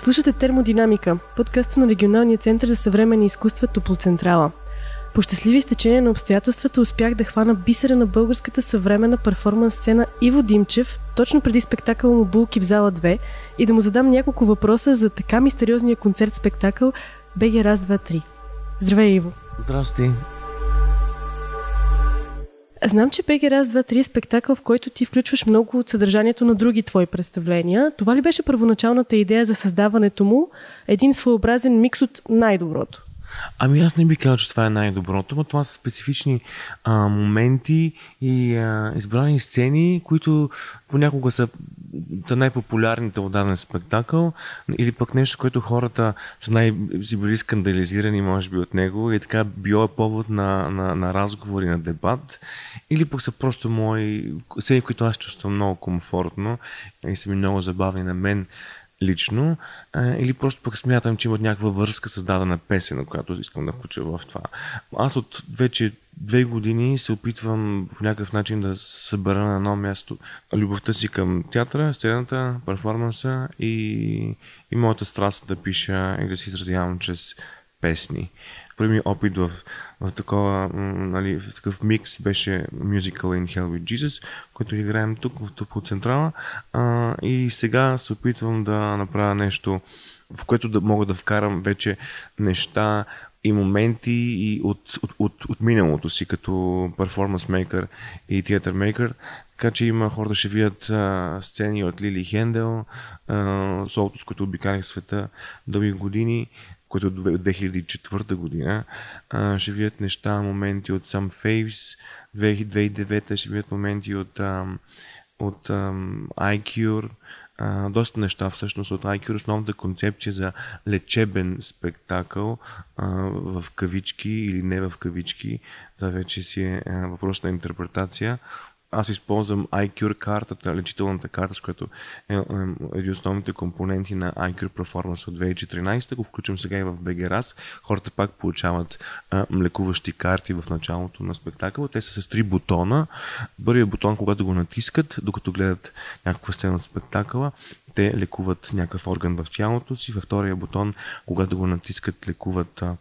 Слушате Термодинамика, подкаста на Регионалния център за съвременни изкуства Топлоцентрала. По щастливи стечения на обстоятелствата успях да хвана бисера на българската съвременна перформанс сцена Иво Димчев, точно преди спектакъл му Булки в зала 2 и да му задам няколко въпроса за така мистериозния концерт-спектакъл БГ Раз 2 3. Здравей, Иво! Здрасти! Знам, че БГ Раз 2 3 е спектакъл, в който ти включваш много от съдържанието на други твои представления. Това ли беше първоначалната идея за създаването му? Един своеобразен микс от най-доброто. Ами аз не би казал, че това е най-доброто, но това са специфични а, моменти и а, избрани сцени, които понякога са най-популярните от даден спектакъл или пък нещо, което хората са най-си били скандализирани, може би, от него и така било е повод на, на, на разговори, на дебат или пък са просто мои сцени, които аз чувствам много комфортно и са ми много забавни на мен лично, а, или просто пък смятам, че имат някаква връзка с дадена песен, която искам да включа в това. Аз от вече две години се опитвам по някакъв начин да събера на едно място любовта си към театъра, сцената, перформанса и, и моята страст да пиша и да се изразявам чрез песни. Първи опит в, в, такова, нали, в такъв микс беше Musical in Hell with Jesus, който играем тук в Тупо Централа. А, и сега се опитвам да направя нещо, в което да мога да вкарам вече неща и моменти и от, от, от, от миналото си като перформанс мейкър и театър мейкър. Така че има хората ще видят а, сцени от Лили Хендел, а, солото, с което обикалих света дълги години което е от 2004 година, ще видят неща, моменти от Some Faves, 2009 ще видят моменти от, а, от iCure, доста неща всъщност от iCure. Основната концепция за лечебен спектакъл в кавички или не в кавички, това вече си е въпрос на интерпретация аз използвам iCure картата, лечителната карта, с която е, е един от основните компоненти на iCure Performance от 2014. Го включвам сега и в BGRAS. Хората пак получават а, лекуващи карти в началото на спектакъла. Те са с три бутона. Първият бутон, когато го натискат, докато гледат някаква сцена от спектакъла, те лекуват някакъв орган в тялото си. Във втория бутон, когато го натискат, лекуват а,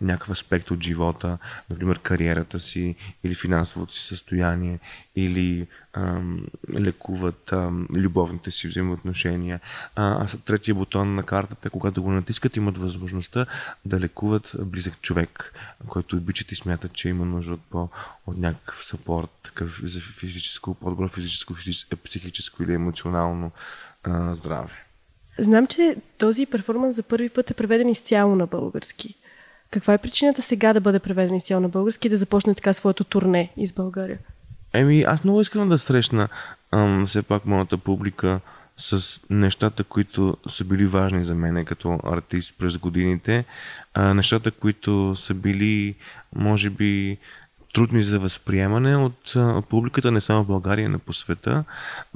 някакъв аспект от живота, например кариерата си или финансовото си състояние, или ам, лекуват ам, любовните си взаимоотношения. А, а третия бутон на картата, когато го натискат, имат възможността да лекуват близък човек, който обичат и смятат, че има нужда от, по, от някакъв сапорт, такъв за физическо, по-добро физическо, физическо, психическо или емоционално а, здраве. Знам, че този перформанс за първи път е преведен изцяло на български. Каква е причината сега да бъде преведен изцяло на български и да започне така своето турне из България? Еми, аз много искам да срещна ам, все пак моята публика с нещата, които са били важни за мен като артист през годините. А, нещата, които са били, може би, трудни за възприемане от, публиката, не само в България, но по света.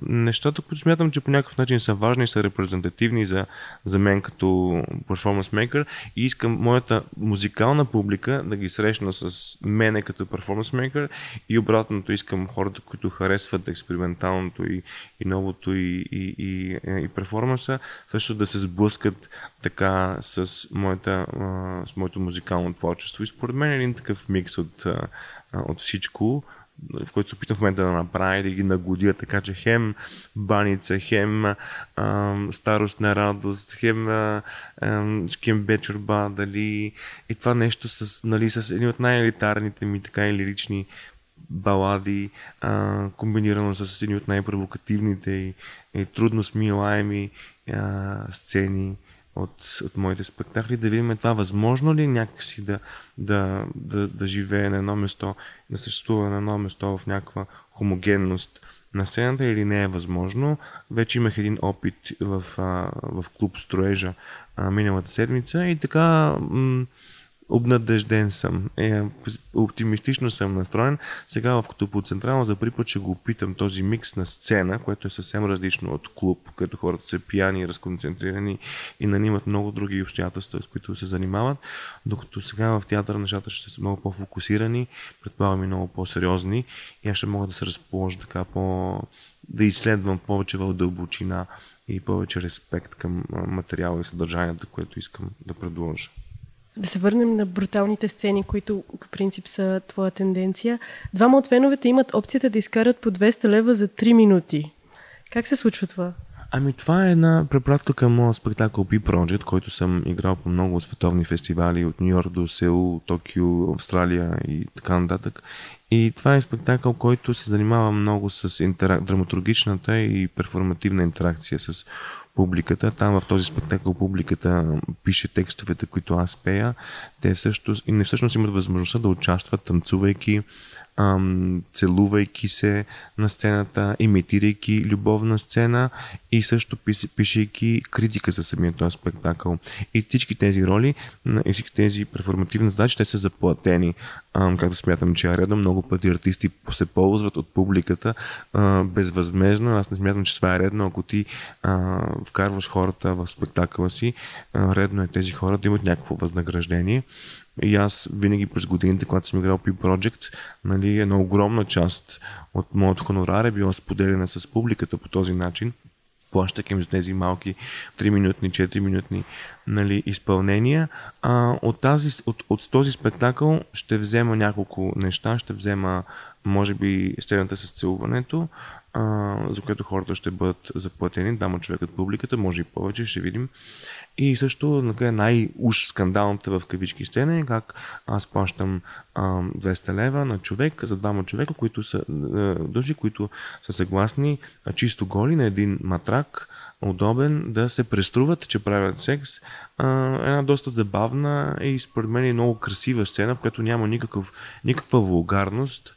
Нещата, които смятам, че по някакъв начин са важни, са репрезентативни за, за мен като перформанс мейкър и искам моята музикална публика да ги срещна с мене като перформанс мейкър и обратното искам хората, които харесват експерименталното и, и новото и, и, и, и перформанса, също да се сблъскат така с, моята, с моето музикално творчество. И според мен е един такъв микс от от всичко, в който се опитах в момента да направя, да ги нагодя, така че хем баница, хем а, старост на радост, хем а, шкембе чорба, дали. И това нещо с, нали, с едни от най-елитарните ми така и лирични балади, а, комбинирано с едни от най-провокативните и, и трудно смилаеми а, сцени от, от моите спектакли, да видим това възможно ли е някакси да, да, да, да живее на едно место, да съществува на едно место в някаква хомогенност на сцената или не е възможно. Вече имах един опит в, в клуб Строежа миналата седмица и така м- обнадежден съм. Е, оптимистично съм настроен. Сега в Ктупо Централно за първи ще го опитам този микс на сцена, което е съвсем различно от клуб, където хората са пияни, разконцентрирани и нанимат много други обстоятелства, с които се занимават. Докато сега в театъра нещата ще са много по-фокусирани, предполагам и много по-сериозни и аз ще мога да се разположа така по да изследвам повече в дълбочина и повече респект към материала и съдържанията, което искам да предложа. Да се върнем на бруталните сцени, които по принцип са твоя тенденция. Двама от феновете имат опцията да изкарат по 200 лева за 3 минути. Как се случва това? Ами това е една препратка към моят спектакъл B Project, който съм играл по много световни фестивали от Нью Йорк до Сеул, Токио, Австралия и така нататък. И това е спектакъл, който се занимава много с интерак... драматургичната и перформативна интеракция с публиката. Там в този спектакъл публиката пише текстовете, които аз пея. Те също, и не всъщност имат възможността да участват танцувайки, ам, целувайки се на сцената, имитирайки любовна сцена и също пишейки критика за самия този спектакъл. И всички тези роли и всички тези перформативни задачи, те са заплатени. Ам, както смятам, че е редно. Много пъти артисти се ползват от публиката а, безвъзмезно. Аз не смятам, че това е редно. Ако ти а, вкарваш хората в спектакъла си, а, редно е тези хора да имат някакво възнаграждение. И аз винаги през годините, когато съм играл P Project, нали, една огромна част от моят хонорар е била споделена с публиката по този начин плащах им за тези малки 3-минутни, 4-минутни нали, изпълнения. А, от, тази, от, от този спектакъл ще взема няколко неща. Ще взема, може би, сцената с целуването, за което хората ще бъдат заплатени. Дама човекът публиката, може и повече, ще видим. И също най-уж скандалната в кавички сцена е как аз плащам а, 200 лева на човек за двама човека, които са души, които са съгласни чисто голи на един матрак, удобен да се преструват, че правят секс. Една доста забавна и според мен е много красива сцена, в която няма никакъв, никаква вулгарност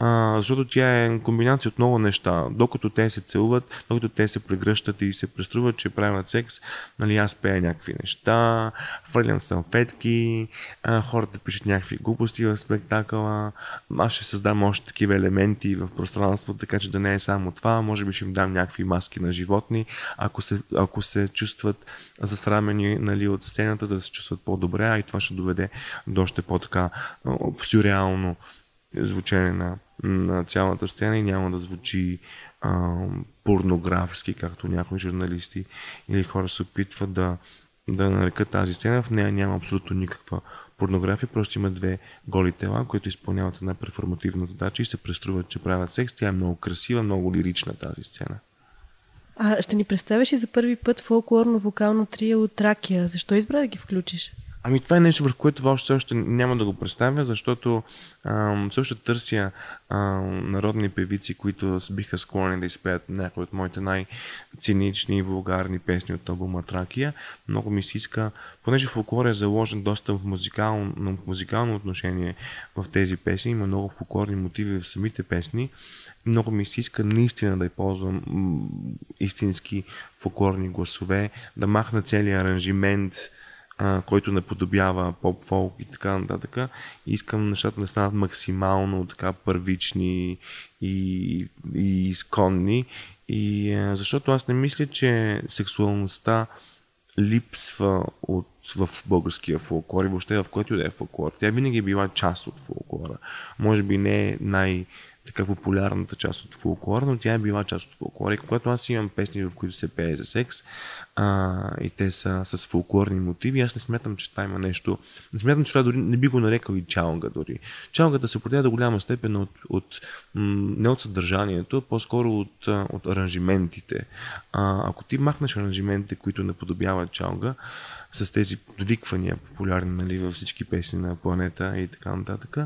а, защото тя е комбинация от много неща. Докато те се целуват, докато те се прегръщат и се преструват, че правят секс, нали, аз пея някакви неща, фърлям салфетки, а, хората пишат някакви глупости в спектакъла, аз ще създам още такива елементи в пространството, така че да не е само това, може би ще им дам някакви маски на животни, ако се, ако се чувстват засрамени нали, от сцената, за да се чувстват по-добре, а и това ще доведе до още по-така сюрреално звучение на, на цялата сцена и няма да звучи а, порнографски, както някои журналисти или хора се опитват да, да нарекат тази сцена. В нея няма абсолютно никаква порнография, просто има две голи тела, които изпълняват една перформативна задача и се преструват, че правят секс. Тя е много красива, много лирична тази сцена. А ще ни представяш и за първи път фолклорно-вокално трио от Тракия. Защо избра да ги включиш? Ами това е нещо, върху което още още няма да го представя, защото ам, също търся ам, народни певици, които биха склонни да изпеят някои от моите най-цинични и вулгарни песни от албума Тракия. Много ми се иска, понеже фолклор е заложен доста в музикално, музикално отношение в тези песни, има много фолклорни мотиви в самите песни, много ми се иска наистина да ползвам истински фолклорни гласове, да махна целият аранжимент, който наподобява поп-фолк и така нататък. И искам нещата да станат максимално така първични и, и изконни. И, защото аз не мисля, че сексуалността липсва от, в българския фолклор и въобще в който да е фолклор. Тя винаги е била част от фолклора. Може би не е най- така популярната част от фолклора, но тя е била част от фолклора. И когато аз имам песни, в които се пее за секс, а, и те са с фолклорни мотиви, аз не смятам, че това има нещо. Не смятам, че това дори не би го нарекал и чалга дори. Чалгата се определя до голяма степен от, от, не от съдържанието, по-скоро от, от аранжиментите. А, ако ти махнеш аранжиментите, които наподобяват чалга, с тези подвиквания, популярни нали, във всички песни на планета и така нататък.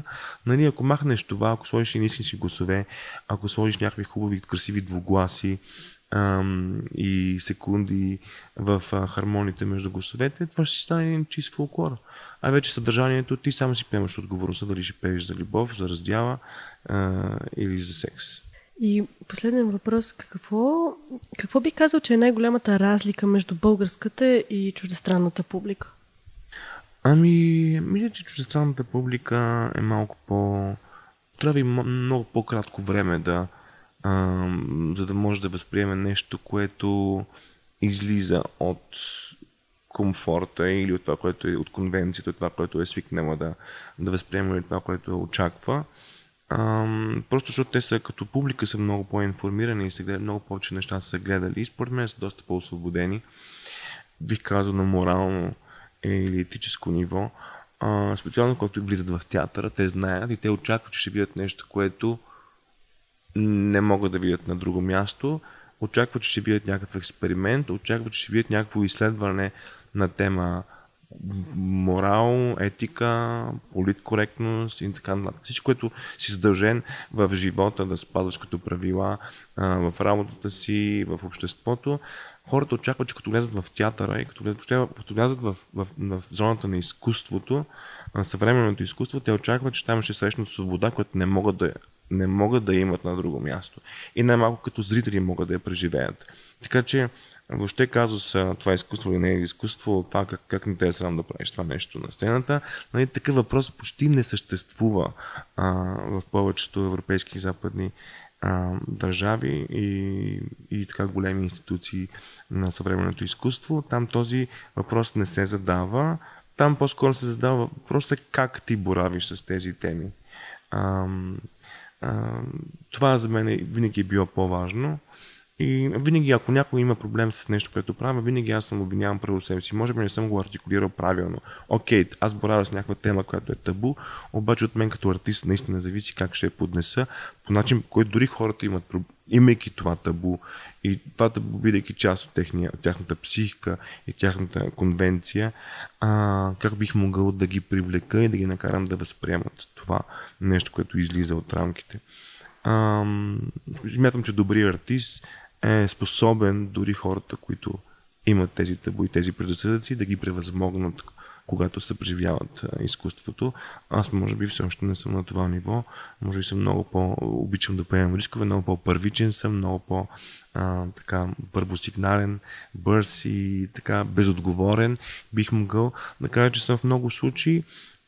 Нали, ако махнеш това, ако сложиш и нискински гласове, ако сложиш някакви хубави, красиви двугласи и секунди в хармоните между гласовете, това ще си стане чист фолклор. А вече съдържанието ти само си приемаш отговорността дали ще пееш за любов, за раздяла а, или за секс. И последен въпрос. Какво, какво би казал, че е най-голямата разлика между българската и чуждестранната публика? Ами, мисля, че чуждестранната публика е малко по... Трябва много по-кратко време да... А, за да може да възприеме нещо, което излиза от комфорта или от това, което е от конвенцията, от това, което е свикнала да, да възприема или това, което очаква. Ам, просто защото те са като публика са много по-информирани и са гледали, много повече неща са гледали и според мен са доста по-освободени. Бих казал на морално или етическо ниво. А, специално когато влизат в театъра, те знаят и те очакват, че ще видят нещо, което не могат да видят на друго място. Очакват, че ще видят някакъв експеримент, очакват, че ще видят някакво изследване на тема морал, етика, политкоректност и така нататък. Всичко, което си задължен в живота да спазваш като правила, в работата си, в обществото, хората очакват, че като влязат в театъра и като влязат, като влязат в, в, в, зоната на изкуството, на съвременното изкуство, те очакват, че там ще срещнат свобода, която не могат да, не могат да имат на друго място. И най-малко като зрители могат да я преживеят. Така че въобще казус това е изкуство или не е изкуство, това как, как не те е срам да правиш това нещо на сцената, нали, такъв въпрос почти не съществува а, в повечето европейски и западни държави и, и така големи институции на съвременното изкуство. Там този въпрос не се задава. Там по-скоро се задава въпроса как ти боравиш с тези теми. А, това за мен винаги е било по-важно. И винаги, ако някой има проблем с нещо, което правя, винаги аз съм обвинявам първо себе си. Може би не съм го артикулирал правилно. Окей, аз боравя с някаква тема, която е табу, обаче от мен като артист наистина зависи как ще я поднеса, по начин, по който дори хората имат имайки това табу и това табу, бидейки част от, техния, от тяхната психика и тяхната конвенция, а, как бих могъл да ги привлека и да ги накарам да възприемат това нещо, което излиза от рамките. А, смятам, че добрият артист е способен дори хората, които имат тези табу и тези предразсъдъци, да ги превъзмогнат, когато се преживяват изкуството. Аз може би все още не съм на това ниво, може би съм много по... обичам да поемам рискове, много по-първичен съм, много по- а, така първосигнален, бърз и така безотговорен. Бих могъл да кажа, че съм в много случаи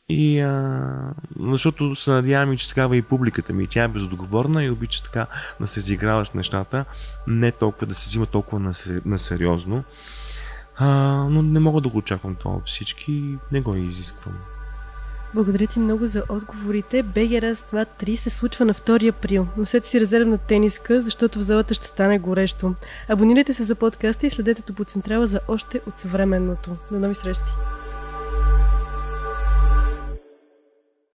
и а, защото се надявам и, че такава и публиката ми. Тя е безотговорна и обича така да се изиграва с нещата, не толкова да се взима толкова на, на сериозно. А, но не мога да го очаквам това от всички, не го изисквам. Благодаря ти много за отговорите. БГРАС 2-3 се случва на 2 април. Носете си резервна тениска, защото в залата ще стане горещо. Абонирайте се за подкаста и следете по Централа за още от съвременното. До нови срещи!